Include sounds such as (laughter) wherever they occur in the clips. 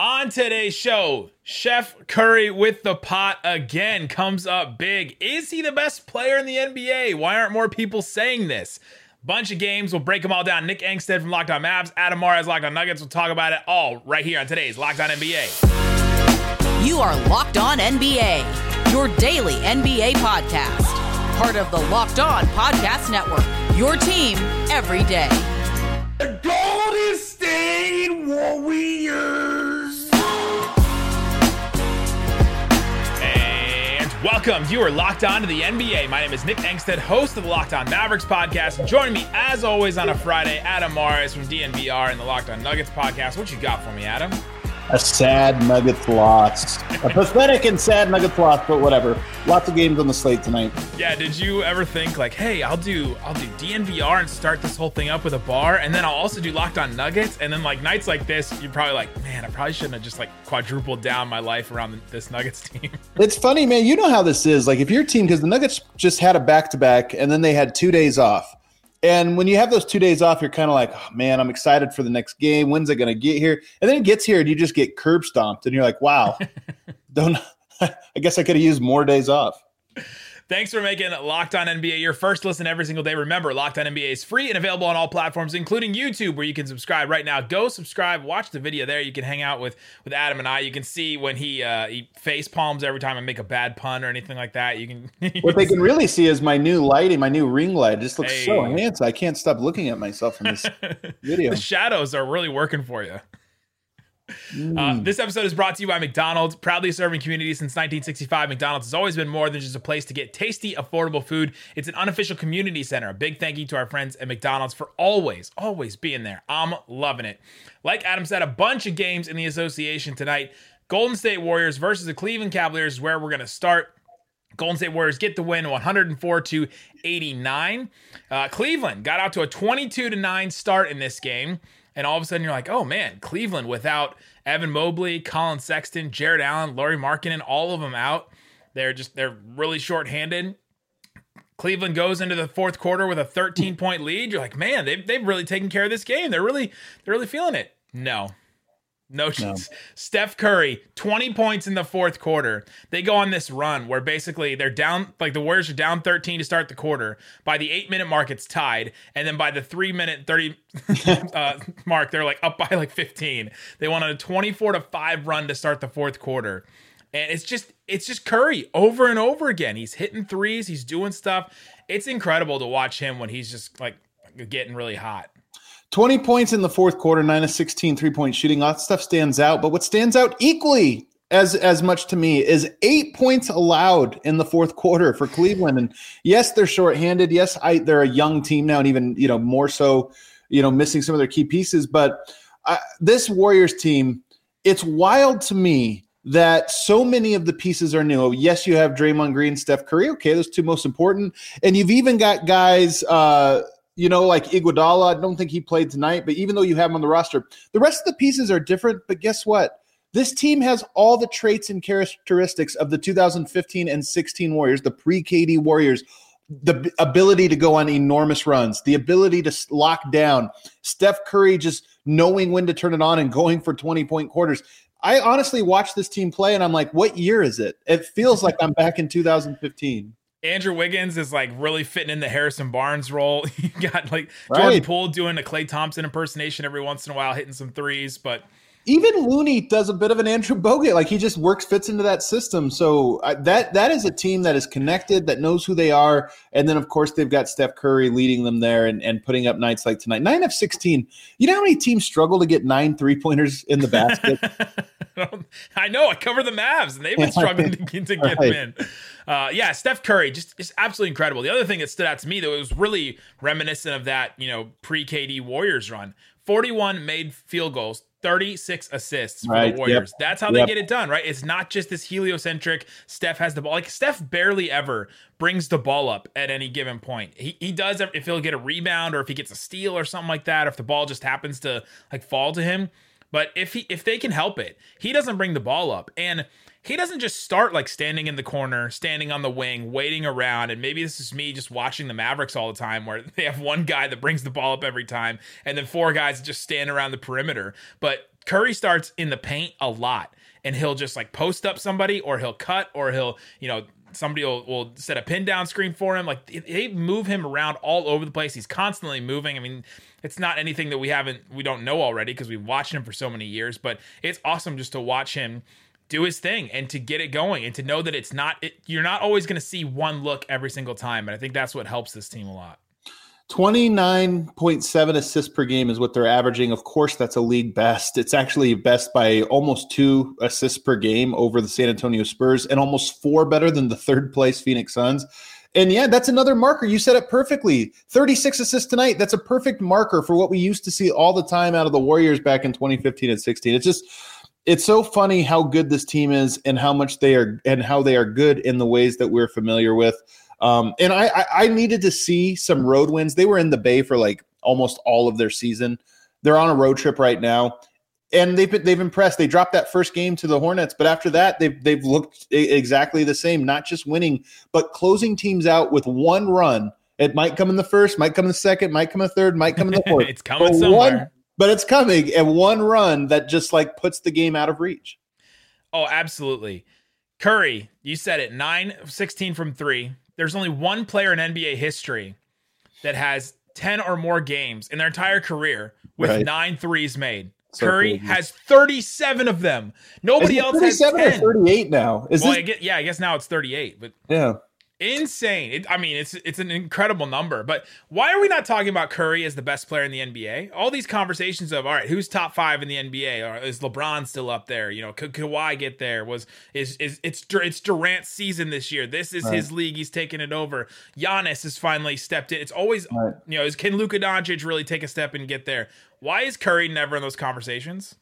On today's show, Chef Curry with the pot again comes up big. Is he the best player in the NBA? Why aren't more people saying this? Bunch of games. We'll break them all down. Nick Angstadt from Locked On Mavs, Adam Mares, Locked On Nuggets. We'll talk about it all right here on today's Locked On NBA. You are Locked On NBA, your daily NBA podcast. Part of the Locked On Podcast Network, your team every day. The Golden State Warriors. Welcome. You are locked on to the NBA. My name is Nick Angstadt, host of the Locked On Mavericks podcast. Join me, as always, on a Friday, Adam Mares from DNVR and the Locked On Nuggets podcast. What you got for me, Adam? A sad Nuggets loss. A pathetic and sad Nuggets loss, but whatever. Lots of games on the slate tonight. Yeah, did you ever think like, hey, I'll do I'll do DNVR and start this whole thing up with a bar, and then I'll also do Locked On Nuggets, and then like nights like this, you're probably like, man, I probably shouldn't have just like quadrupled down my life around this Nuggets (laughs) team. It's funny, man. You know how this is. Like if your team, because the Nuggets just had a back to back, and then they had two days off. And when you have those two days off, you're kind of like, oh, man, I'm excited for the next game. When's it going to get here? And then it gets here and you just get curb stomped. And you're like, wow, (laughs) don't, (laughs) I guess I could have used more days off. Thanks for making Locked On NBA your first listen every single day. Remember, Locked On NBA is free and available on all platforms, including YouTube, where you can subscribe right now. Go subscribe, watch the video there. You can hang out with with Adam and I. You can see when he uh, he face palms every time I make a bad pun or anything like that. You can. (laughs) what they can really see is my new lighting, my new ring light. It just looks hey. so handsome. I can't stop looking at myself in this (laughs) video. the shadows are really working for you. Mm. Uh, this episode is brought to you by McDonald's. Proudly serving communities since 1965, McDonald's has always been more than just a place to get tasty, affordable food. It's an unofficial community center. A big thank you to our friends at McDonald's for always, always being there. I'm loving it. Like Adam said, a bunch of games in the association tonight. Golden State Warriors versus the Cleveland Cavaliers is where we're going to start. Golden State Warriors get the win 104 to 89. Uh, Cleveland got out to a 22 to 9 start in this game. And all of a sudden, you're like, oh man, Cleveland without Evan Mobley, Colin Sexton, Jarrett Allen, Lauri Markkanen, all of them out. They're just they're really short-handed. Cleveland goes into the fourth quarter with a 13 point lead. You're like, man, they've, they've really taken care of this game. They're really they're really feeling it. No, no, no. (laughs) Steph Curry, 20 points in the fourth quarter. They go on this run where basically they're down, like the Warriors are down 13 to start the quarter. By the eight minute mark, it's tied. And then by the three minute 30 (laughs) uh, mark, they're like up by like 15. They went on a 24 to 5 run to start the fourth quarter. And it's just, it's just Curry over and over again. He's hitting threes, he's doing stuff. It's incredible to watch him when he's just like getting really hot. 20 points in the fourth quarter, 9 of 16 three point shooting. All that stuff stands out. But what stands out equally as as much to me is eight points allowed in the fourth quarter for Cleveland. And yes, they're shorthanded. Yes, I, they're a young team now, and even you know more so, you know, missing some of their key pieces. But uh, this Warriors team, it's wild to me that so many of the pieces are new. Yes, you have Draymond Green, Steph Curry. Okay, those two most important, and you've even got guys. Uh, you know, like Iguodala. I don't think he played tonight, but even though you have him on the roster, the rest of the pieces are different. But guess what? This team has all the traits and characteristics of the 2015 and 16 Warriors, the pre KD Warriors. The ability to go on enormous runs, the ability to lock down, Steph Curry just knowing when to turn it on and going for 20 point quarters. I honestly watch this team play and I'm like, what year is it? It feels like I'm back in 2015. Andrew Wiggins is like really fitting in the Harrison Barnes role. (laughs) you got like right. Jordan Poole doing a Klay Thompson impersonation every once in a while, hitting some threes, but even Looney does a bit of an Andrew Bogut. Like he just works, fits into that system. So uh, that that is a team that is connected, that knows who they are, and then of course they've got Steph Curry leading them there and, and putting up nights like tonight. Nine of sixteen. You know how many teams struggle to get nine three pointers in the basket? (laughs) I know. I cover the Mavs, and they've been (laughs) struggling to, to get right. them in. Uh, yeah, Steph Curry just is absolutely incredible. The other thing that stood out to me, though, it was really reminiscent of that, you know, pre KD Warriors run. 41 made field goals, 36 assists for right. the Warriors. Yep. That's how yep. they get it done, right? It's not just this heliocentric Steph has the ball. Like Steph barely ever brings the ball up at any given point. He, he does if he'll get a rebound or if he gets a steal or something like that, or if the ball just happens to like fall to him. But if he if they can help it, he doesn't bring the ball up. And he doesn't just start like standing in the corner, standing on the wing, waiting around. And maybe this is me just watching the Mavericks all the time where (laughs) they have one guy that brings the ball up every time and then four guys just stand around the perimeter. But Curry starts in the paint a lot and he'll just like post up somebody or he'll cut or he'll, you know, somebody will, will set a pin down screen for him. Like they move him around all over the place. He's constantly moving. I mean, it's not anything that we haven't, we don't know already because we've watched him for so many years, but it's awesome just to watch him do his thing and to get it going and to know that it's not, it, you're not always going to see one look every single time. And I think that's what helps this team a lot. 29.7 assists per game is what they're averaging. Of course, that's a league best. It's actually best by almost two assists per game over the San Antonio Spurs and almost four better than the third place Phoenix Suns. And yeah, that's another marker. You said it perfectly. 36 assists tonight. That's a perfect marker for what we used to see all the time out of the Warriors back in 2015 and 16. It's just it's so funny how good this team is and how much they are and how they are good in the ways that we're familiar with. Um, and I, I, I needed to see some road wins. They were in the Bay for like almost all of their season. They're on a road trip right now, and they've been, they've impressed. They dropped that first game to the Hornets, but after that, they've they've looked exactly the same. Not just winning, but closing teams out with one run. It might come in the first, might come in the second, might come in the third, might come in the (laughs) fourth. it's coming but somewhere. One, but it's coming, and one run that just like puts the game out of reach. Oh, absolutely. Curry, you said it, 9 16 from three, there's only one player in NBA history that has 10 or more games in their entire career with right. nine threes made. So Curry crazy. has 37 of them. Nobody else has 10. or 38 now. Is well, this... I get, yeah, I guess now it's 38, but yeah insane. It, I mean, it's it's an incredible number. But why are we not talking about Curry as the best player in the NBA? All these conversations of all right, who's top five in the NBA? Or is LeBron still up there? You know, could Kawhi get there? Was is is it's it's Durant's season this year? This is right. his league. He's taking it over. Giannis has finally stepped in. It's always right. you know, is can Luka Doncic really take a step and get there? Why is Curry never in those conversations?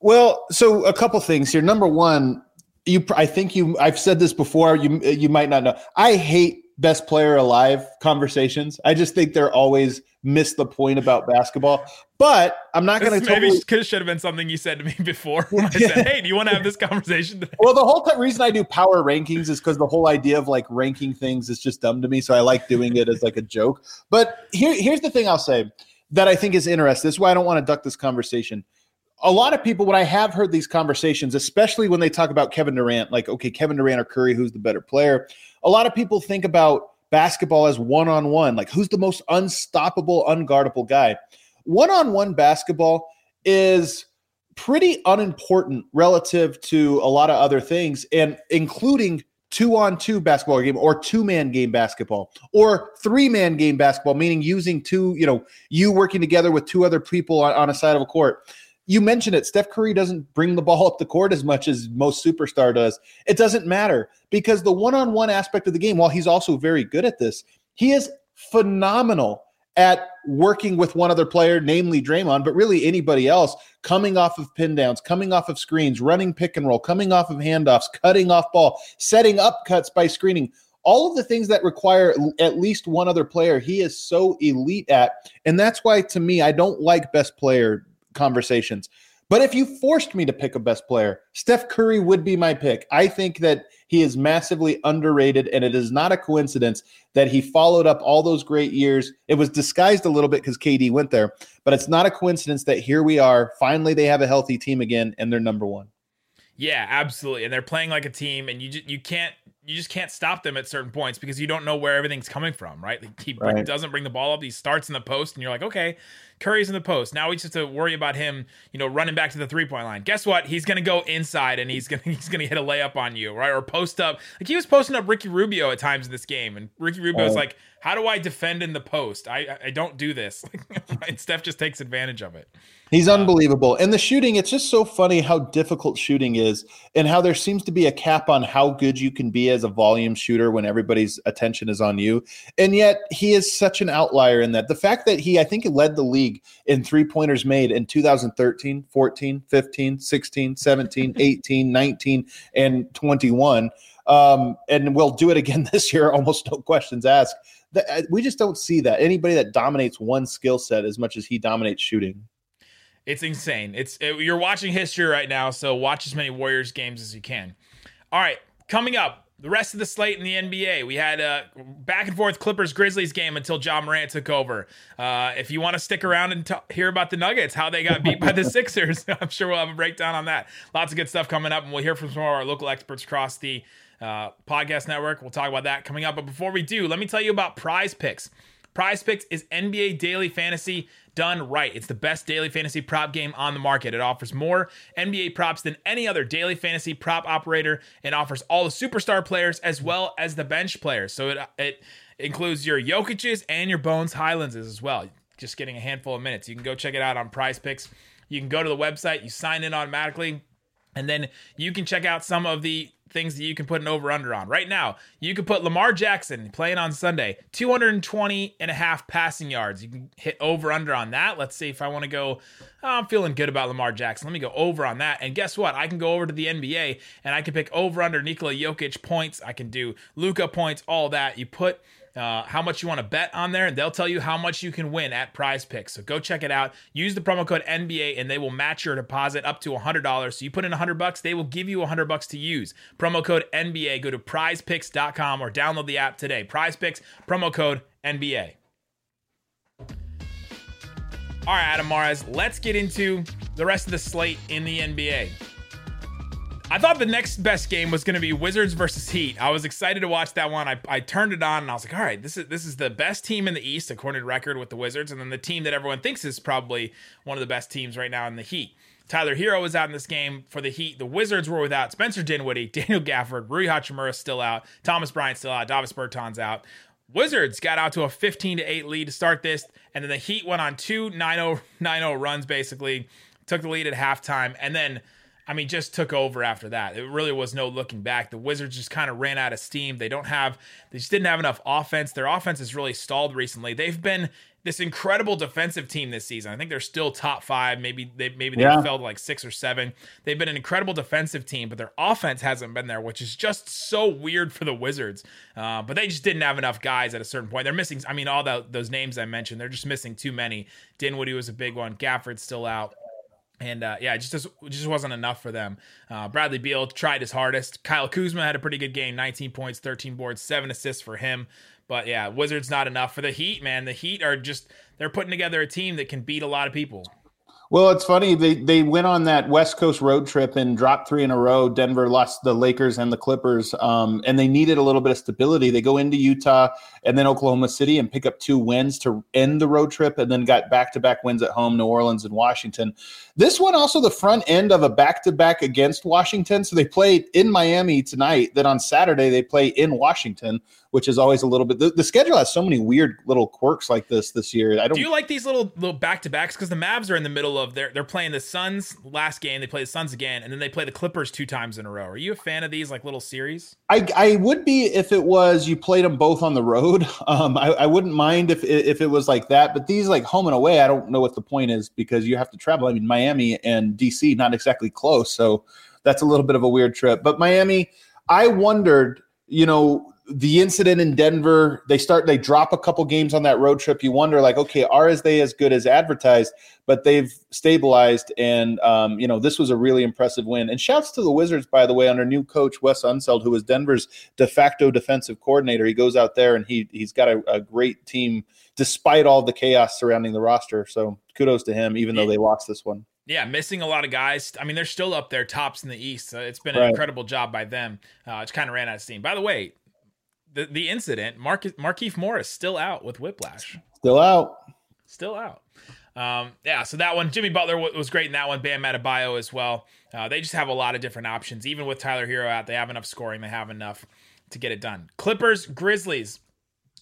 Well, so a couple things here. Number one, you I think you I've said this before you you might not know. I hate best player alive conversations. I just think they're always miss the point about basketball. But I'm not going to maybe totally... could should have been something you said to me (laughs) before. When (laughs) I said, "Hey, do you want to have this conversation?" Today? Well, the whole t- reason I do power rankings is because the whole idea of like ranking things is just dumb to me. So I like doing it as like a joke. But here, here's the thing I'll say that I think is interesting. This is why I don't want to duck this conversation a lot of people, when I have heard these conversations, especially when they talk about Kevin Durant, like, okay, Kevin Durant or Curry, who's the better player? A lot of people think about basketball as one on one, like, who's the most unstoppable, unguardable guy? One on one basketball is pretty unimportant relative to a lot of other things, and including two on two basketball game or two man game basketball or three man game basketball, meaning using two, you know, you working together with two other people on, on a side of a court you mentioned it. Steph Curry doesn't bring the ball up the court as much as most superstar does. It doesn't matter because the one-on-one aspect of the game, while he's also very good at this, he is phenomenal at working with one other player, namely Draymond, but really anybody else, coming off of pin downs, coming off of screens, running pick and roll, coming off of handoffs, cutting off ball, setting up cuts by screening. All of the things that require at least one other player, he is so elite at. And that's why, to me, I don't like best player conversations. But if you forced me to pick a best player, Steph Curry would be my pick. I think that he is massively underrated, and it is not a coincidence that he followed up all those great years. It was disguised a little bit because KD went there, but it's not a coincidence that here we are. Finally, they have a healthy team again, and they're number one. Yeah, absolutely. And they're playing like a team, and you just, you can't you just can't stop them at certain points because you don't know where everything's coming from, right? He right. doesn't bring the ball up. He starts in the post, and you're like, okay, Curry's in the post. Now we just have to worry about him, you know, running back to the three point line. Guess what? He's gonna go inside and he's gonna (laughs) he's gonna hit a layup on you, right? Or post up. Like he was posting up Ricky Rubio at times in this game, and Ricky Rubio's oh. like, "How do I defend in the post? I I don't do this." (laughs) and Steph just takes advantage of it. He's unbelievable. And the shooting, it's just so funny how difficult shooting is and how there seems to be a cap on how good you can be as a volume shooter when everybody's attention is on you. And yet he is such an outlier in that. The fact that he, I think, led the league in three pointers made in 2013, 14, 15, 16, 17, 18, 19, and 21. Um, and we'll do it again (laughs) this year, almost no questions asked. Uh, we just don't see that. Anybody that dominates one skill set as much as he dominates shooting. It's insane. It's it, you're watching history right now, so watch as many Warriors games as you can. All right, coming up, the rest of the slate in the NBA, we had a back and forth Clippers Grizzlies game until Ja Morant took over. Uh, if you want to stick around and t- hear about the Nuggets, how they got beat by the (laughs) Sixers, (laughs) I'm sure we'll have a breakdown on that. Lots of good stuff coming up, and we'll hear from some of our local experts across the uh, podcast network. We'll talk about that coming up. But before we do, let me tell you about Prize Picks. Prize Picks is NBA daily fantasy done right. It's the best daily fantasy prop game on the market. It offers more NBA props than any other daily fantasy prop operator and offers all the superstar players as well as the bench players. So it, it includes your Jokic's and your Bones Hylandses as well. Just getting a handful of minutes. You can go check it out on Prize Picks. You can go to the website, you sign in automatically, and then you can check out some of the things that you can put an over under on. Right now, you can put Lamar Jackson playing on Sunday, 220 and a half passing yards. You can hit over under on that. Let's see if I want to go. Oh, I'm feeling good about Lamar Jackson. Let me go over on that. And guess what? I can go over to the NBA and I can pick over under Nikola Jokic points. I can do Luka points, all that. You put uh, how much you want to bet on there, and they'll tell you how much you can win at Prize Picks. So go check it out. Use the promo code NBA, and they will match your deposit up to $100. So you put in 100 bucks, they will give you 100 bucks to use. Promo code NBA. Go to PrizePicks.com or download the app today. Prize Picks promo code NBA. All right, Adam Mares, let's get into the rest of the slate in the NBA. I thought the next best game was going to be Wizards versus Heat. I was excited to watch that one. I, I turned it on and I was like, all right, this is this is the best team in the East according to record with the Wizards, and then the team that everyone thinks is probably one of the best teams right now in the Heat. Tyler Herro was out in this game for the Heat. The Wizards were without Spencer Dinwiddie, (laughs) Daniel Gafford, Rui Hachimura still out, Thomas Bryant still out, Davis Bertans out. Wizards got out to a 15 to 8 lead to start this, and then the Heat went on two 9-0, 9-0 runs basically, took the lead at halftime, and then I mean, just took over after that. It really was no looking back. The Wizards just kind of ran out of steam. They don't have, they just didn't have enough offense. Their offense has really stalled recently. They've been this incredible defensive team this season. I think they're still top five. Maybe they maybe they yeah. fell to like six or seven. They've been an incredible defensive team, but their offense hasn't been there, which is just so weird for the Wizards. Uh, but they just didn't have enough guys at a certain point. They're missing. I mean, all the, those names I mentioned, they're just missing too many. Dinwiddie was a big one. Gafford's still out. And uh, yeah, it just just wasn't enough for them. Uh, Bradley Beal tried his hardest. Kyle Kuzma had a pretty good game, 19 points, 13 boards, seven assists for him. But yeah, Wizards not enough for the Heat. Man, the Heat are just they're putting together a team that can beat a lot of people. Well, it's funny they they went on that West Coast road trip and dropped three in a row. Denver lost the Lakers and the Clippers, um, and they needed a little bit of stability. They go into Utah and then Oklahoma City and pick up two wins to end the road trip, and then got back to back wins at home, New Orleans and Washington. This one also the front end of a back to back against Washington. So they played in Miami tonight. Then on Saturday they play in Washington which is always a little bit. The, the, schedule has so many weird little quirks like this this year. I don't. Do you like these little little back to backs? Because the Mavs are in the middle of they're they're playing the Suns last game. They play the Suns again, and then they play the Clippers two times in a row. Are you a fan of these like little series? I I would be if it was you played them both on the road. (laughs) Um, I, I wouldn't mind if if it was like that. But these like home and away, I don't know what the point is because you have to travel. I mean, Miami and DC not exactly close, so that's a little bit of a weird trip. But Miami, I wondered, you know the incident in Denver, they start they drop a couple games on that road trip. You wonder like, okay, are they as good as advertised? But they've stabilized, and um, you know this was a really impressive win. And shouts to the Wizards, by the way, under new coach Wes Unseld, who was Denver's de facto defensive coordinator. He goes out there and he he's got a, a great team despite all the chaos surrounding the roster. So kudos to him, even though they lost this one. Yeah, missing a lot of guys. I mean, they're still up there, tops in the East. So it's been an right. incredible job by them. Uh, it's kind of ran out of steam. By the way, the, the incident, Mark, Markieff Morris still out with whiplash. Still out. Still out. Um, yeah, so that one, Jimmy Butler was great in that one. Bam Adebayo as well. Uh, they just have a lot of different options. Even with Tyler Herro out, they have enough scoring. They have enough to get it done. Clippers, Grizzlies.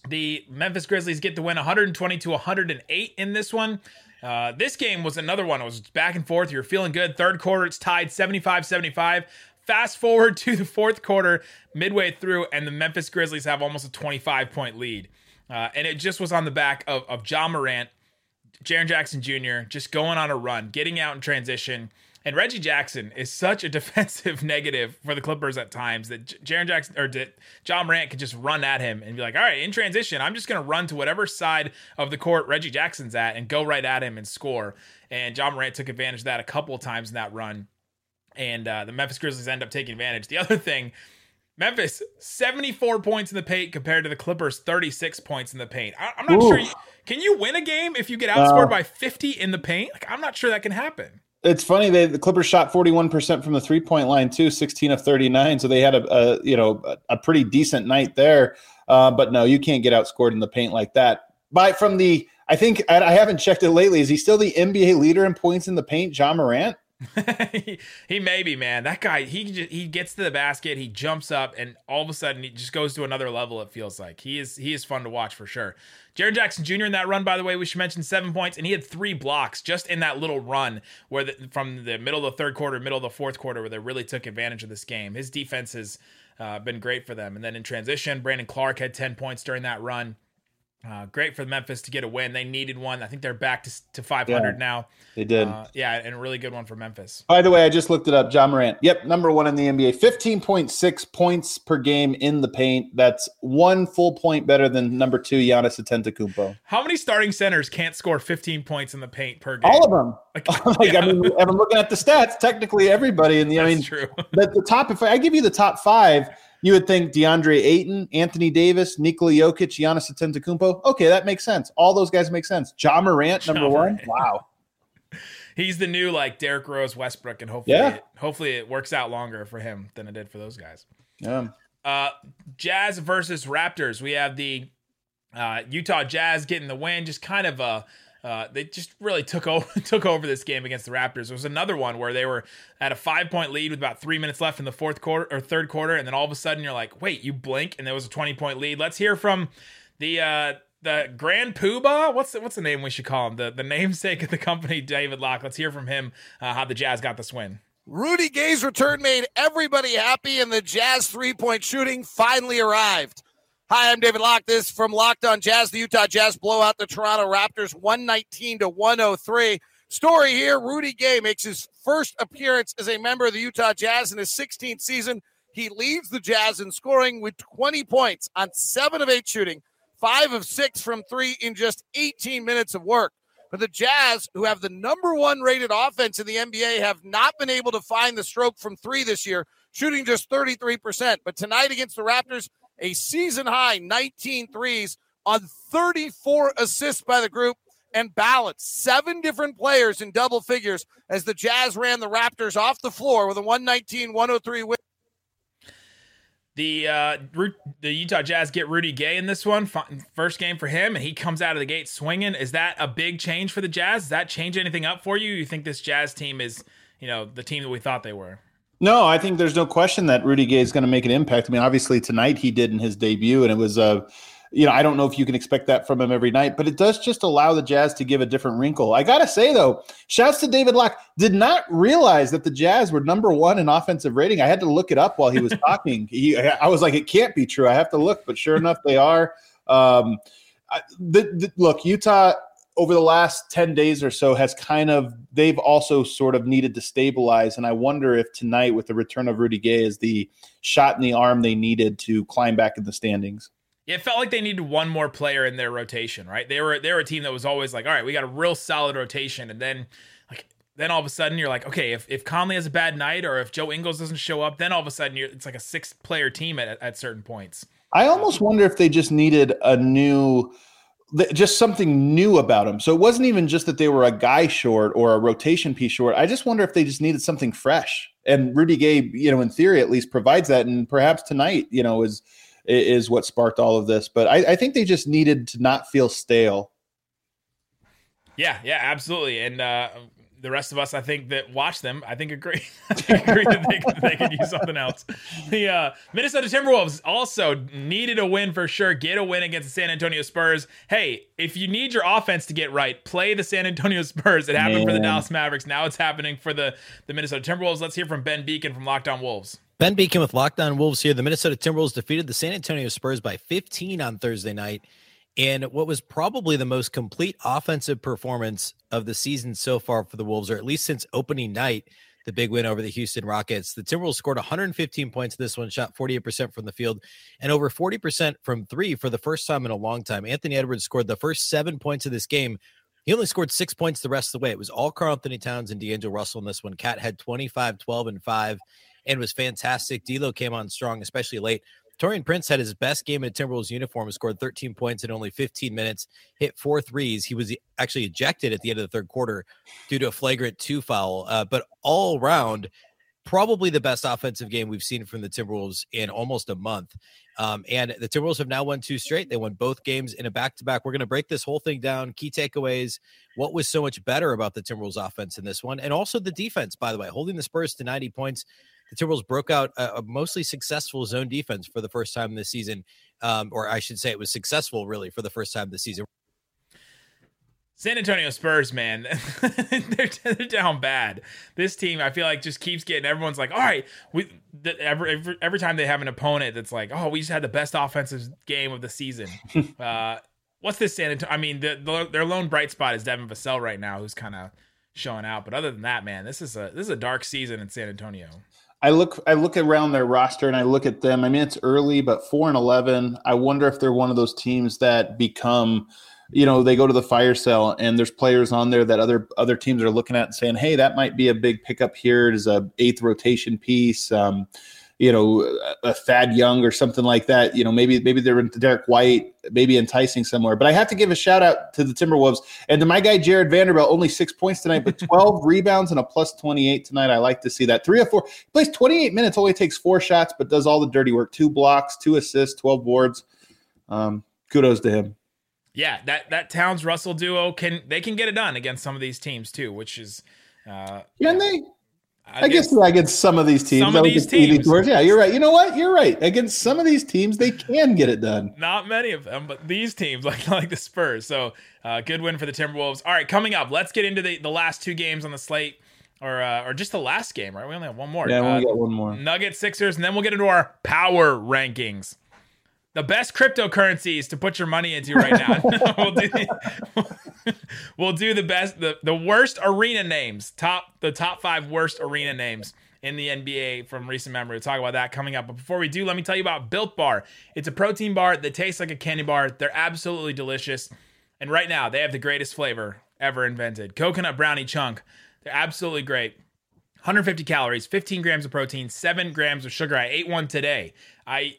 The Memphis Grizzlies get the win 120 to 108 in this one. Uh, this game was another one. It was back and forth. You're feeling good. Third quarter, it's tied 75 75. Fast forward (laughs) to the fourth quarter, midway through, and the Memphis Grizzlies have almost a 25 point lead. Uh, and it just was on the back of, of Ja Morant, Jaren Jackson Jr., just going on a run, getting out in transition. And Reggie Jackson is such a (laughs) defensive negative for the Clippers at times that Jaren Jackson or Ja Morant could just run at him and be like, all right, in transition, I'm just going to run to whatever side of the court Reggie Jackson's at and go right at him and score. And Ja Morant took advantage of that a couple of times in that run and uh, the Memphis Grizzlies end up taking advantage. The (laughs) other thing, Memphis, 74 points in the paint compared to the Clippers, 36 points in the paint. I, am not Ooh. sure. You, can you win a game if you get outscored Uh, by 50 in the paint? Like, I'm not sure that can happen. It's funny they the Clippers shot 41% from the three point line too, 16 of 39. So they had a, a you know a, a pretty decent night there. Uh, but no, you can't get outscored in the paint like that. By from the I think I, I haven't checked it lately. Is he still the NBA leader in points in the paint, Ja Morant? He, (laughs) he may be, man. That guy, he just, he gets to the basket, he jumps up, and all of a sudden he just goes to another level. It feels like he is he is fun to watch for sure. Jaren Jackson Jr. in that run, by the way, we should mention seven points, and he had three blocks just in that little run where the, from the middle of the third quarter, middle of the fourth quarter, where they really took advantage of this game. His defense has uh, been great for them, and then in transition, Brandon Clarke had ten points during that run. Uh, great for Memphis to get a win. They needed one. I think they're back to, to 500 Yeah. now. They did. Uh, yeah, and a really good one for Memphis. By the way, I just looked it up. Ja Morant. Yep, number one in the NBA. 15.6 points per game in the paint. That's one full point better than number two, Giannis Antetokounmpo. How many starting centers can't score 15 points in the paint per game? All of them. (laughs) Like, (laughs) like, yeah, I mean, I'm looking at the stats, technically everybody in the. I mean, true. the, the top. If I give you the top five, you would think DeAndre Ayton, Anthony Davis, Nikola Jokic, Giannis Antetokounmpo. Okay, that makes sense. All those guys make sense. Ja Morant, number Ja one. Morant. Wow. (laughs) He's the new like Derrick Rose, Westbrook, and hopefully, Yeah. it, hopefully it works out longer for him than it did for those guys. Yeah. Uh, Jazz versus Raptors. We have the uh, Utah Jazz getting the win. Just kind of a. Uh, they just really took over (laughs) took over this game against the Raptors. There was another one where they were at a five point lead with about three minutes left in the fourth quarter or third quarter, and then all of a sudden you're like, wait, you blink, and there was a twenty point lead. Let's hear from the uh, the Grand Poobah. What's the, what's the name we should call him? The the namesake of the company, David Locke. Let's hear from him uh, how the Jazz got this win. Rudy Gay's return made everybody happy, and the Jazz three point shooting finally arrived. Hi, I'm David Locke. This from Locked on Jazz. The Utah Jazz blow out the Toronto Raptors 119 to 103. Story here Rudy Gay makes his first appearance as a member of the Utah Jazz in his 16th season. He leads the Jazz in scoring with 20 points on seven of eight shooting, five of six from three in just 18 minutes of work. But the Jazz, who have the number one rated offense in the NBA, have not been able to find the stroke from three this year, shooting just 33%. But tonight against the Raptors, a season high 19 threes on 34 assists by the group and balance. Seven different players in double figures as the Jazz ran the Raptors off the floor with a 119 103 win. The uh, the Utah Jazz get Rudy Gay in this one, Fi- first game for him, and he comes out of the gate swinging. Is that a big change for the Jazz? Does that change anything up for you? You think this Jazz team is, you know, the team that we thought they were? No, I think there's no question that Rudy Gay is going to make an impact. I mean, obviously tonight he did in his debut, and it was uh, you know, I don't know if you can expect that from him every night, but it does just allow the Jazz to give a different wrinkle. I gotta say though, shouts to David Locke. Did not realize that the Jazz were number one in offensive rating. I had to look it up while he was (laughs) talking. He, I was like, it can't be true. I have to look, but sure enough, they are. Um, I, the, the, look, Utah over the last 10 days or so has kind of they've also sort of needed to stabilize and i wonder if tonight with the return of rudy gay is the shot in the arm they needed to climb back in the standings Yeah, it felt like they needed one more player in their rotation, right? They were they were a team that was always like, all right, we got a real solid rotation, and then like then all of a sudden you're like, okay, if, if Conley has a bad night or if Joe Ingles doesn't show up, then all of a sudden you're it's like a six player team at, at certain points. i almost wonder if they just needed a new just something new about them. So it wasn't even just that they were a guy short or a rotation piece short. I just wonder if they just needed something fresh. And rudy gay you know in theory at least provides that. And perhaps tonight you know is is what sparked all of this. But i, I think they just needed to not feel stale. Yeah, yeah, absolutely. And uh, the rest of us, I think that watch them, I think agree. (laughs) I think agree that they, could- they could use something else. (laughs) The uh, Minnesota Timberwolves also needed a win for sure. Get a win against the San Antonio Spurs. Hey, if you need your offense to get right, play the San Antonio (laughs) Spurs. It happened for the Dallas Mavericks. Now it's happening for the the Minnesota Timberwolves. Let's hear from Ben Beecken from Locked On Wolves. Ben Beecken with Locked On Wolves here. The Minnesota Timberwolves defeated the San Antonio Spurs by 15 on Thursday night in what was probably the most complete offensive performance of the season so far for the Wolves, or at least since opening night, the big win over the Houston Rockets. The Timberwolves scored 115 points in this one, shot 48% from the field, and over 40% from three for the first time in a long time. Anthony Edwards scored the first seven points of this game. He only scored six points the rest of the way. It was all Karl-Anthony Towns and D'Angelo Russell in this one. KAT had 25, 12, and 5 and was fantastic. D'Lo came on strong, especially late. Taurean Prince had his best game in Timberwolves uniform, scored 13 points in only 15 minutes, hit four threes. He was actually ejected at the end of the third quarter due to a flagrant two foul. Uh, but all around, probably the best offensive game we've seen from the Timberwolves in almost a month. Um, and the Timberwolves have now won two straight. They won both games in a back to back. We're going to break this whole thing down. Key takeaways. What was so much better about the Timberwolves offense in this one? And also the defense, by the way, holding the Spurs to 90 points. The Timberwolves broke out a, a mostly successful zone defense for the first time this season. Um, or I should say it was successful really for the first time this season. San Antonio Spurs, man, (laughs) they're, they're, down bad. This team, I feel like, just keeps getting everyone's like, all right, we every, every every time they have an opponent that's like, oh, we just had the best offensive game of the season. (laughs) uh, what's this San Antonio? I mean, the, the, their lone bright spot is Devin Vassell right now, who's kind of showing out. But other than that, man, this is a this is a dark season in San Antonio. I look I look around their roster and I look at them. I mean, it's early, but four and eleven. I wonder if they're one of those teams that become you know they go to the fire sale and there's players on there that other other teams are looking at and saying hey that might be a big pickup here It is a eighth rotation piece um, you know a Thad Young or something like that you know maybe maybe they're into Derrick White maybe enticing somewhere. But I have to give a shout out to the Timberwolves. And to my guy Jarred Vanderbilt only six points tonight but (laughs) 12 rebounds and a plus 28 tonight. I like to see that. Three or four plays 28 minutes only takes four shots but does all the dirty work. Two blocks two assists 12 boards. Um, kudos to him. Yeah, that that Towns Russell duo can they can get it done against some of these teams too, which is uh, yeah, they. I, I guess, guess against some of these teams, some of these teams. yeah, you're right. You know what? You're right. Against some of these teams, they can get it done. Not many of them, but these teams, (laughs) like like the Spurs. So, uh, good win for the Timberwolves. All right, coming up, let's get into the, the last two games on the slate, or uh, or just the last game. Right, we only have one more. Yeah, we uh, got one more. Nuggets Sixers, and then we'll get into our power rankings the best cryptocurrencies to put your money into right now. (laughs) we'll, do, we'll do the best, the, the worst arena names, top the top five worst arena names in the NBA from recent memory. We'll talk about that coming up. But before we do, let me tell you about Built Bar. It's a protein bar that tastes like a candy bar. They're absolutely delicious. And right now, they have the greatest flavor ever invented coconut brownie chunk. They're absolutely great. 150 calories, 15 grams of protein, 7 grams of sugar. I ate one today. I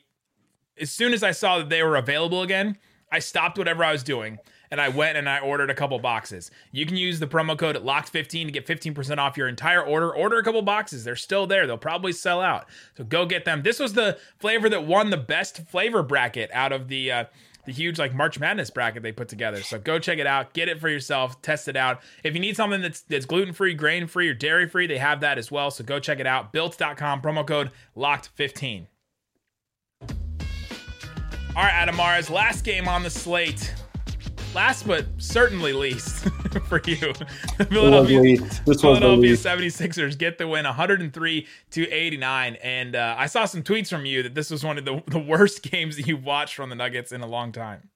as soon as I saw that they were available again, I stopped whatever I was doing and I went and I ordered a couple boxes. You can use the promo code LOCKED15 to get 15% off your entire order. Order a couple boxes. They're still there. They'll probably sell out. So go get them. This was the flavor that won the best flavor bracket out of the uh, the huge like March Madness bracket they put together. So go check it out. Get it for yourself. Test it out. If you need something that's that's gluten-free, grain-free or dairy-free, they have that as well. So go check it out. built.com promo code LOCKED15. All right, Adam Mares, last game on the slate. Last but certainly least (laughs) for you. (laughs) The Philadelphia, Philadelphia 76ers get the win 103 to 89. And uh, I saw some tweets from you that this was one of the, the worst (laughs) games that you've watched from the Nuggets in a long time.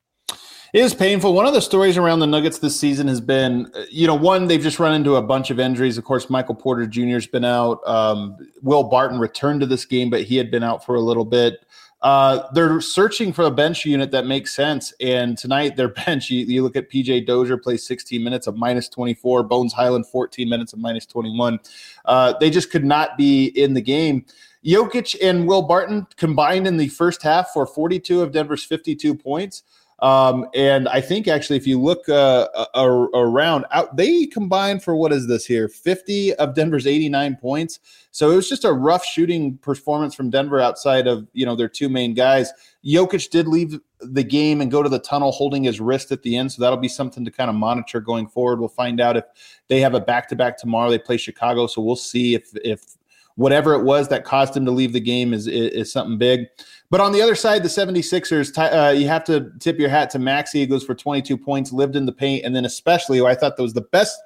It is painful. One of the stories around the Nuggets this season has been, uh, you know, one, they've just run into a bunch of injuries. Of course, Michael Porter Jr. has been out. Um, Will Barton returned to this game, but he had been out for a little bit. Uh, they're searching for a bench unit that makes sense. And tonight, their (laughs) bench, you, you, look at PJ Dozier plays 16 minutes of minus 24, Bones Hyland 14 minutes of minus 21. Uh, they just could not be in the game. Jokic and Will Barton combined in the first half for 42 of Denver's 52 points. Um, and I think actually, if you look uh, around, out they combined for what is this here? 50 of Denver's 89 points. So it was just a rough shooting performance from Denver outside of you know their two main guys. Jokic did leave the game and go to the tunnel holding his wrist at the end, so that'll be something to kind of monitor going forward. We'll find out if they have a back to back tomorrow. They play Chicago, so we'll see if if whatever it was that caused him to leave the game is is, is something big. But on the other side, the 76ers, uh, you have to tip your hat to Maxey. He goes for 22 points, lived in the paint. And then, especially, I thought that was the best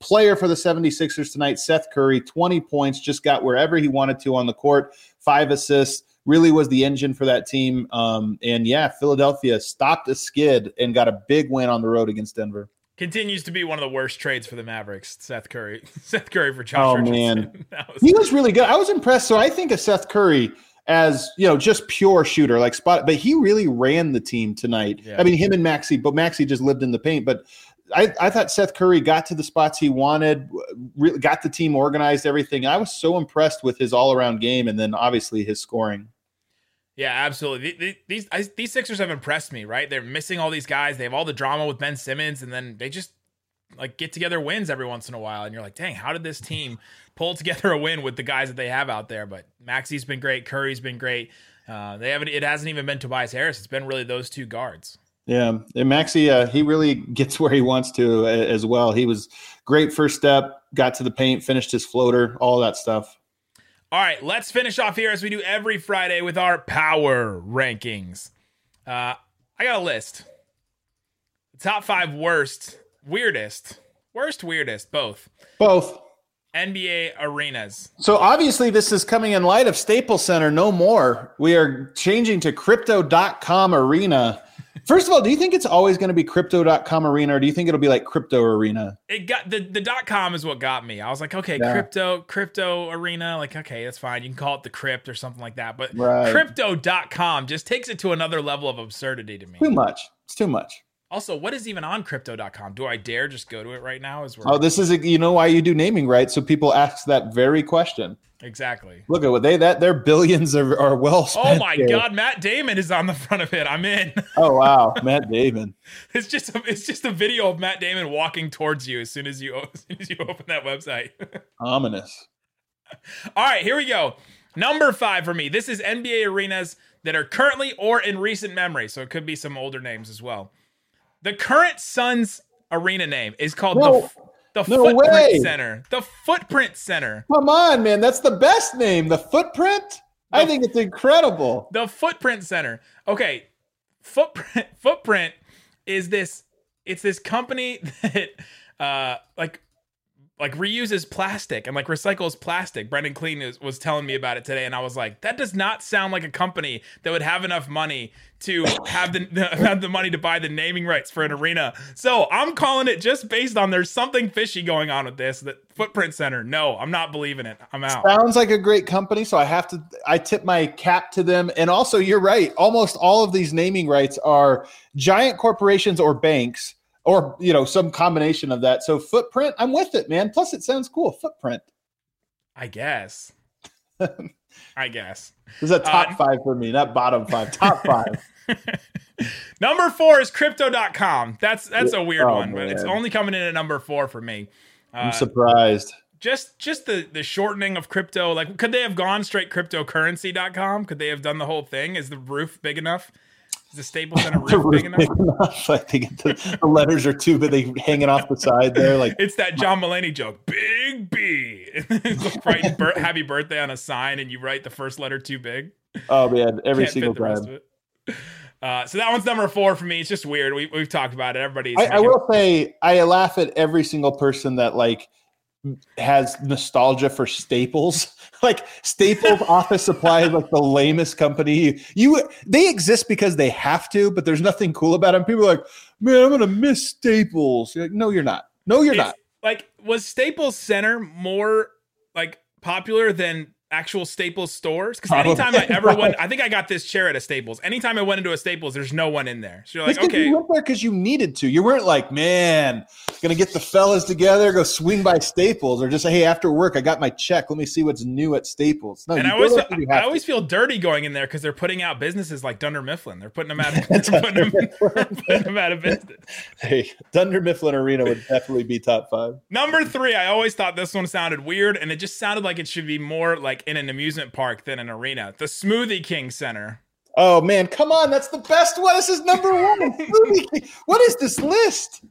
player for the 76ers tonight, Seth Curry, 20 points, just got wherever he wanted to on the court, five assists. Really was the engine for that team. Um, and yeah, Philadelphia stopped a skid and got a big win on the road against Denver continues to be one of the worst trades for the Mavericks. Seth Curry, (laughs) Seth Curry for Josh. Oh Richardson. man, (laughs) was- he was really good. I was impressed. So I think of Seth Curry as you know just pure shooter like spot but he really ran the team tonight yeah. i mean him and maxey but maxey just lived in the paint but I, I thought Seth Curry got to the spots he wanted, really got the team organized, everything. I was so impressed with his all around game, and then obviously his scoring. Yeah, absolutely. These these Sixers have impressed me. Right, they're missing all these guys. They have all the drama with Ben Simmons, and then they just like get together wins every once in a while. And you're like, dang, how did this team (laughs) pull together a win with the guys that they have out there? But Maxey's been great. Curry's been great. Uh, they haven't. It hasn't even been Tobias Harris. It's been really those two guards. Yeah, and Maxey, uh, he really gets where he wants to as well. He was great first step, got to the paint, finished his floater, all that stuff. All right, let's finish off here as we do every Friday with our power rankings. Uh, I got a list. The top five worst, weirdest, worst, weirdest, both. Both. NBA arenas. So obviously, this is coming in light of Staples Center. No more. We are changing to Crypto.com Arena. First of all, do you think it's always going to be crypto.com arena or do you think it'll be like crypto arena? It got the, the dot com is what got me. I was like, okay, yeah. crypto, crypto arena, like, okay, that's fine. You can call it the crypt or something like that. But right. crypto.com just takes it to another level of absurdity to me. Too much. It's too much. Also, what is even on crypto.com? Do I dare just go to it right now? Is oh, this is a, you know why you do naming right? so people ask that very question. Exactly. Look at what they that their billions are, are well spent. Oh my here. god, Matt Damon is on the front of it. I'm in. (laughs) Oh wow, Matt Damon. it's just a, it's just a video of Matt Damon walking towards you as soon as you (laughs) as soon as you open that website. (laughs) Ominous. All right, here we go. Number five for me. This is NBA arenas that are currently or in recent memory, so it could be some older names as well. The current Suns arena name is called the, the no Footprint way. Center. The Footprint Center. Come on, man. That's the best name. The Footprint? The, I think it's incredible. The Footprint Center. Okay. Footprint (laughs) Footprint is this it's this company (laughs) that uh like like reuses plastic and like recycles plastic. Brendan Clean was, was telling me about it today, and I was like, that does not sound like a company that would have enough money to have the (laughs) have the money to buy the naming rights for an arena. So I'm calling it just based on there's something fishy going on with this. That Footprint Center. No, I'm not believing it. I'm out. Sounds like a great company, so I have to. I tip my cap to them. And also, you're right. Almost all of these naming rights are giant corporations or banks or you know some combination of that. So footprint, I'm with it, man. Plus, it sounds cool. Footprint. I guess. (laughs) I guess. This is a top uh, five for me, not bottom five. Top (laughs) five. (laughs) number four is crypto.com. That's that's a weird oh, one, man. but it's only coming in at number four for me. Uh, I'm surprised. Just just the the shortening of crypto. Like, could they have gone straight cryptocurrency.com? Could they have done the whole thing? Is the roof big enough? Is the Staples Center (laughs) roof big enough? big enough? I think the, the, letters are too big. They hanging off the side there. Like it's that John Mulaney joke. Big B. (laughs) writing (laughs) happy birthday on a sign, and you write the first letter too big. Oh man, every Can't single time. Uh, so that one's number four for me. It's just weird. We, we've talked about it. Everybody's. I, I will say I laugh at every single person that like has nostalgia for Staples. (laughs) like Staples (laughs) Office Supply is like the lamest company. You they exist because they have to, but there's nothing cool about them. People are like, man, I'm gonna miss Staples. You're like, no, you're not. No, you're it's, not. Like, was Staples Center more like popular than actual Staples stores? Because anytime I ever went, (laughs) I think I got this chair at a Staples. Anytime I went into a Staples, there's no one in there. So you're like, okay, you went there because you needed to. You weren't like, man, gonna get the fellas together, go swing by Staples, or just say, hey, after work, I got my check. Let me see what's new at Staples. No, and I always, feel, I always feel dirty going in there because they're putting out businesses like Dunder Mifflin. They're putting them out. Of, (laughs) (laughs) they're putting, them, putting them out of business. Hey, Dunder Mifflin Arena would definitely be top five. Number three, I always thought this one sounded weird, and it just sounded like it should be more like in an amusement park than an arena. The Smoothie King Center. Oh man, come on! That's the best one. This is number one. (laughs) what is this list?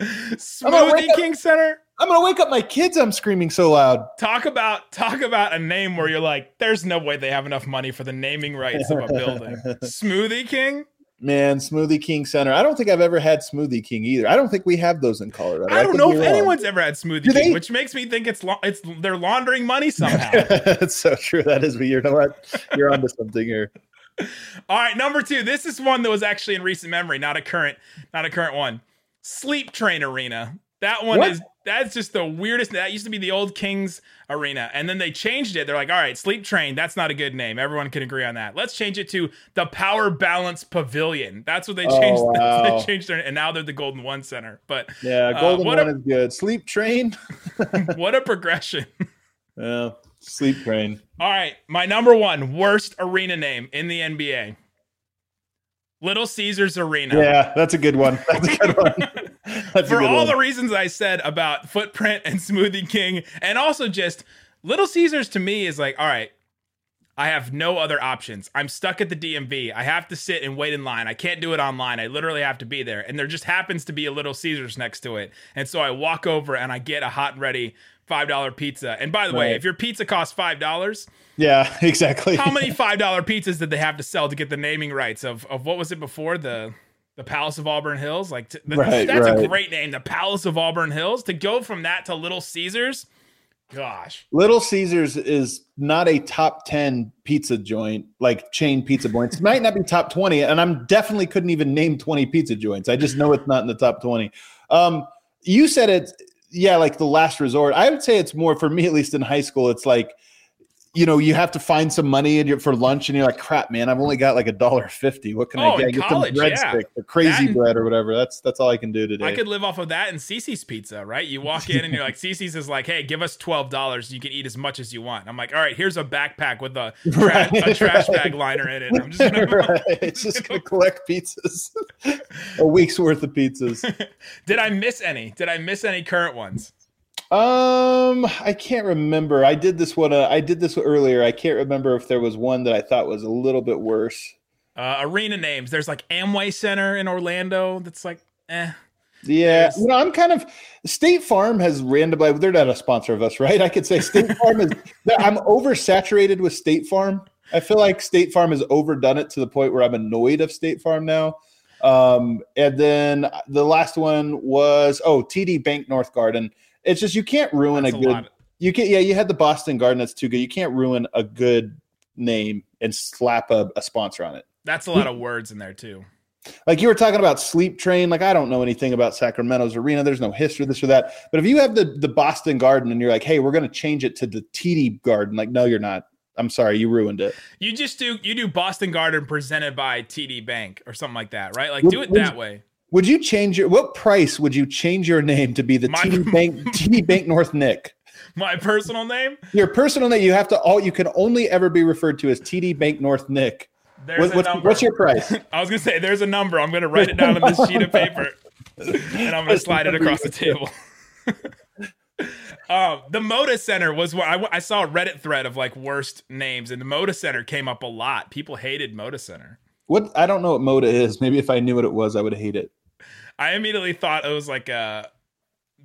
Smoothie King up, Center. I'm gonna wake up my kids. I'm screaming so loud. Talk about talk about a name where you're like, there's no way they have enough money for the naming rights of a building. (laughs) Smoothie King. Man, Smoothie King Center. I don't think I've ever had Smoothie King either. I don't think we have those in Colorado. I don't I know if wrong. anyone's ever had Smoothie Do King, they? which makes me think it's la- it's they're laundering money (laughs) somehow. That's so true. That is, you know what? You're onto something here. (laughs) All right, number two. This is one that was actually in recent memory, not a current, not a current one. Sleep Train Arena. That one What? is that's just the weirdest. That used to be the old Kings Arena, and then they changed it. They're like, all right, Sleep Train. That's not a good name. Everyone can agree on that. Let's change it to the Power Balance Pavilion. That's what they Oh, changed. (laughs) wow. they changed their, and now they're the Golden One Center. But Yeah, Uh, Golden what One a- is good. Sleep Train. (laughs) what a progression! (laughs) Yeah, Sleep Train. All right, my number one worst arena name in the NBA. Little Caesars Arena. Yeah, that's a good one. That's a good one. (laughs) For all one. the reasons I said about Footprint and Smoothie King, and also just Little Caesars to me is like, all right, I have no other options. I'm stuck at the DMV. I have to sit and wait in line. I can't do it online. I literally have to be there. And there just happens to be a Little Caesars next to it. And so I walk over and I get a hot and ready $5 pizza. And by the way, if your pizza costs $5, yeah, (laughs) exactly. how many $5 pizzas did they have to sell to get the naming rights of, of what was it before? The the Palace of Auburn Hills, like t- th- Right, that's a great name, the Palace of Auburn Hills. To go from that to Little Caesars, gosh, Little Caesars is not a top 10 pizza joint, like chain pizza joints. It might not be top 20, and I'm definitely couldn't even name 20 pizza joints. I just know it's not in the top 20. Um, you said it, yeah, like the last resort. I would say it's more for me, at least in high school, it's like, you know, you have to find some money and you're, for lunch, and you're like, "Crap, man! I've only got like a dollar fifty. What can Oh, I get? get college, some yeah. or crazy and- bread or whatever. That's that's all I can do today. I could live off of that and CiCi's Pizza, right? You walk in and you're like, CiCi's is like, hey, give us twelve dollars. You can eat as much as you want. I'm like, all right, here's a backpack with a, (laughs) tra- Right, a trash right. bag liner in it. I'm just gonna. (laughs) right. It's just gonna collect pizzas, (laughs) a week's worth of pizzas. Did I miss any? Did I miss any current ones? Um, I can't remember. I did this one. Uh, I did this earlier. I can't remember if there was one that I thought was a little bit worse. Uh, arena names. There's like Amway Center in Orlando. That's like, eh. Yeah, you know, I'm kind of State Farm has randomly. They're not a sponsor of us, right? I could say State Farm is. (laughs) I'm oversaturated with State Farm. I feel like State Farm has overdone it to the point where I'm annoyed of State Farm now. Um, and then the last one was oh TD Banknorth Garden. It's just you can't ruin That's a a good. lot. You can yeah, you had the Boston Garden. That's too good. You can't ruin a good name and slap a, a sponsor on it. That's a lot of words in there too. Like you were talking about Sleep Train. Like I don't know anything about Sacramento's arena. There's no history, this or that. But if you have the the Boston Garden and you're like, hey, we're going to change it to the TD Garden, like no, you're not. I'm sorry, you ruined it. You just do you do Boston Garden presented by TD Bank or something like that, right? Like do it that way. Would you change your what price would you change your name to be the My- TD (laughs) Bank TD Bank North Nick? My personal name. Your personal name you have to all you can only ever be referred to as TD Bank North Nick. There's What, a what's, number. what's your price? (laughs) I was gonna say there's a number. I'm gonna write it down on this sheet of paper, and I'm gonna slide it across the table. (laughs) um, the Moda Center was where I, I saw a Reddit thread of like worst names, and the Moda Center came up a lot. People hated Moda Center. What I don't know what Moda is. Maybe if I knew what it was, I would hate it. I immediately thought it was like uh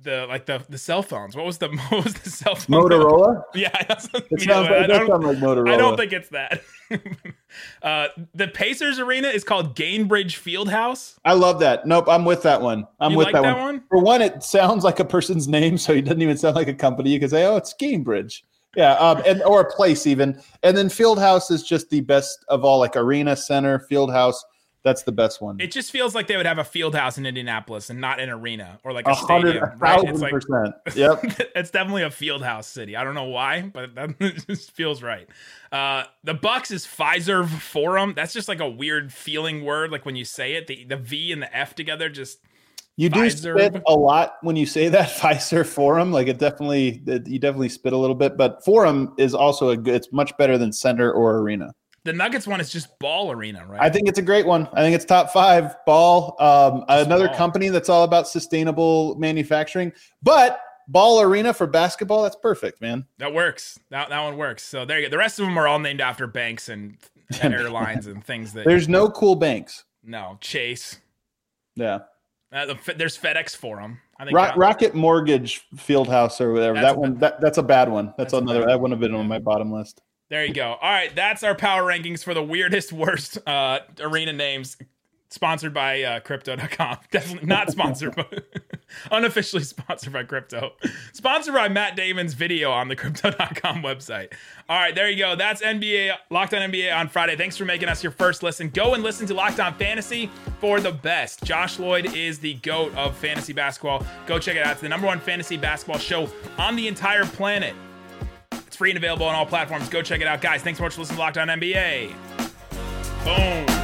the like the the cell phones. What was the (laughs) what was the cell phone? Motorola. (laughs) Yeah, It sounds I like, that sounds like Motorola. I don't think it's that. (laughs) uh, the Pacers arena is called Gainbridge Fieldhouse. I love that. Nope, I'm with that one. I'm You with like that, that one. one? For one, it sounds like a person's name, so it doesn't even sound like a company. You can say, "Oh, it's Gainbridge." yeah, um, and or a place even. And then Fieldhouse is just the best of all, like arena, center, Fieldhouse. That's the best one. It just feels like they would have a field house in Indianapolis and not an arena or like A a hundred, stadium. Right? It's like percent. Yep. (laughs) it's definitely a field house city. I don't know why, but that (laughs) just feels right. Uh, the Bucks is Fiserv Forum. That's just like a weird feeling word. Like when you say it, the, the V and the F together just You do Fiserv. spit a lot when you say that (laughs) Fiserv Forum. Like it definitely, it, you definitely spit a little bit. But Forum is also a good. It's much better than center or arena. The Nuggets one is just ball arena, right? I think it's a great one. I think it's top five. Ball, um, another Ball. company that's all about sustainable manufacturing. But Ball Arena for basketball, that's perfect, man. that works. That that one works. So there you go. The rest of them are all named after banks and, (laughs) airlines and things that There's no cool banks. no Chase. Yeah, Uh, the, there's FedEx Forum. I think Ro- that- Rocket Mortgage Fieldhouse or whatever. That's that a one, that, that's a bad one. That's, That's another. That wouldn't have been on my bottom list. There you go. All right, that's our power rankings for the weirdest, worst uh, arena names, sponsored by uh, Crypto.com. (laughs) Definitely not sponsored, but (laughs) Unofficially sponsored by Crypto. Sponsored by Matt Damon's video on the Crypto.com website. All right, there you go. That's NBA Locked On NBA on Friday. Thanks for making us your first listen. Go and listen to Locked On Fantasy for the best. Josh Lloyd is the goat of fantasy basketball. Go check it out. It's the number one fantasy basketball show on the entire planet. Free and available on all platforms. Go check it out, guys. Thanks so much for listening to Locked On NBA. Boom.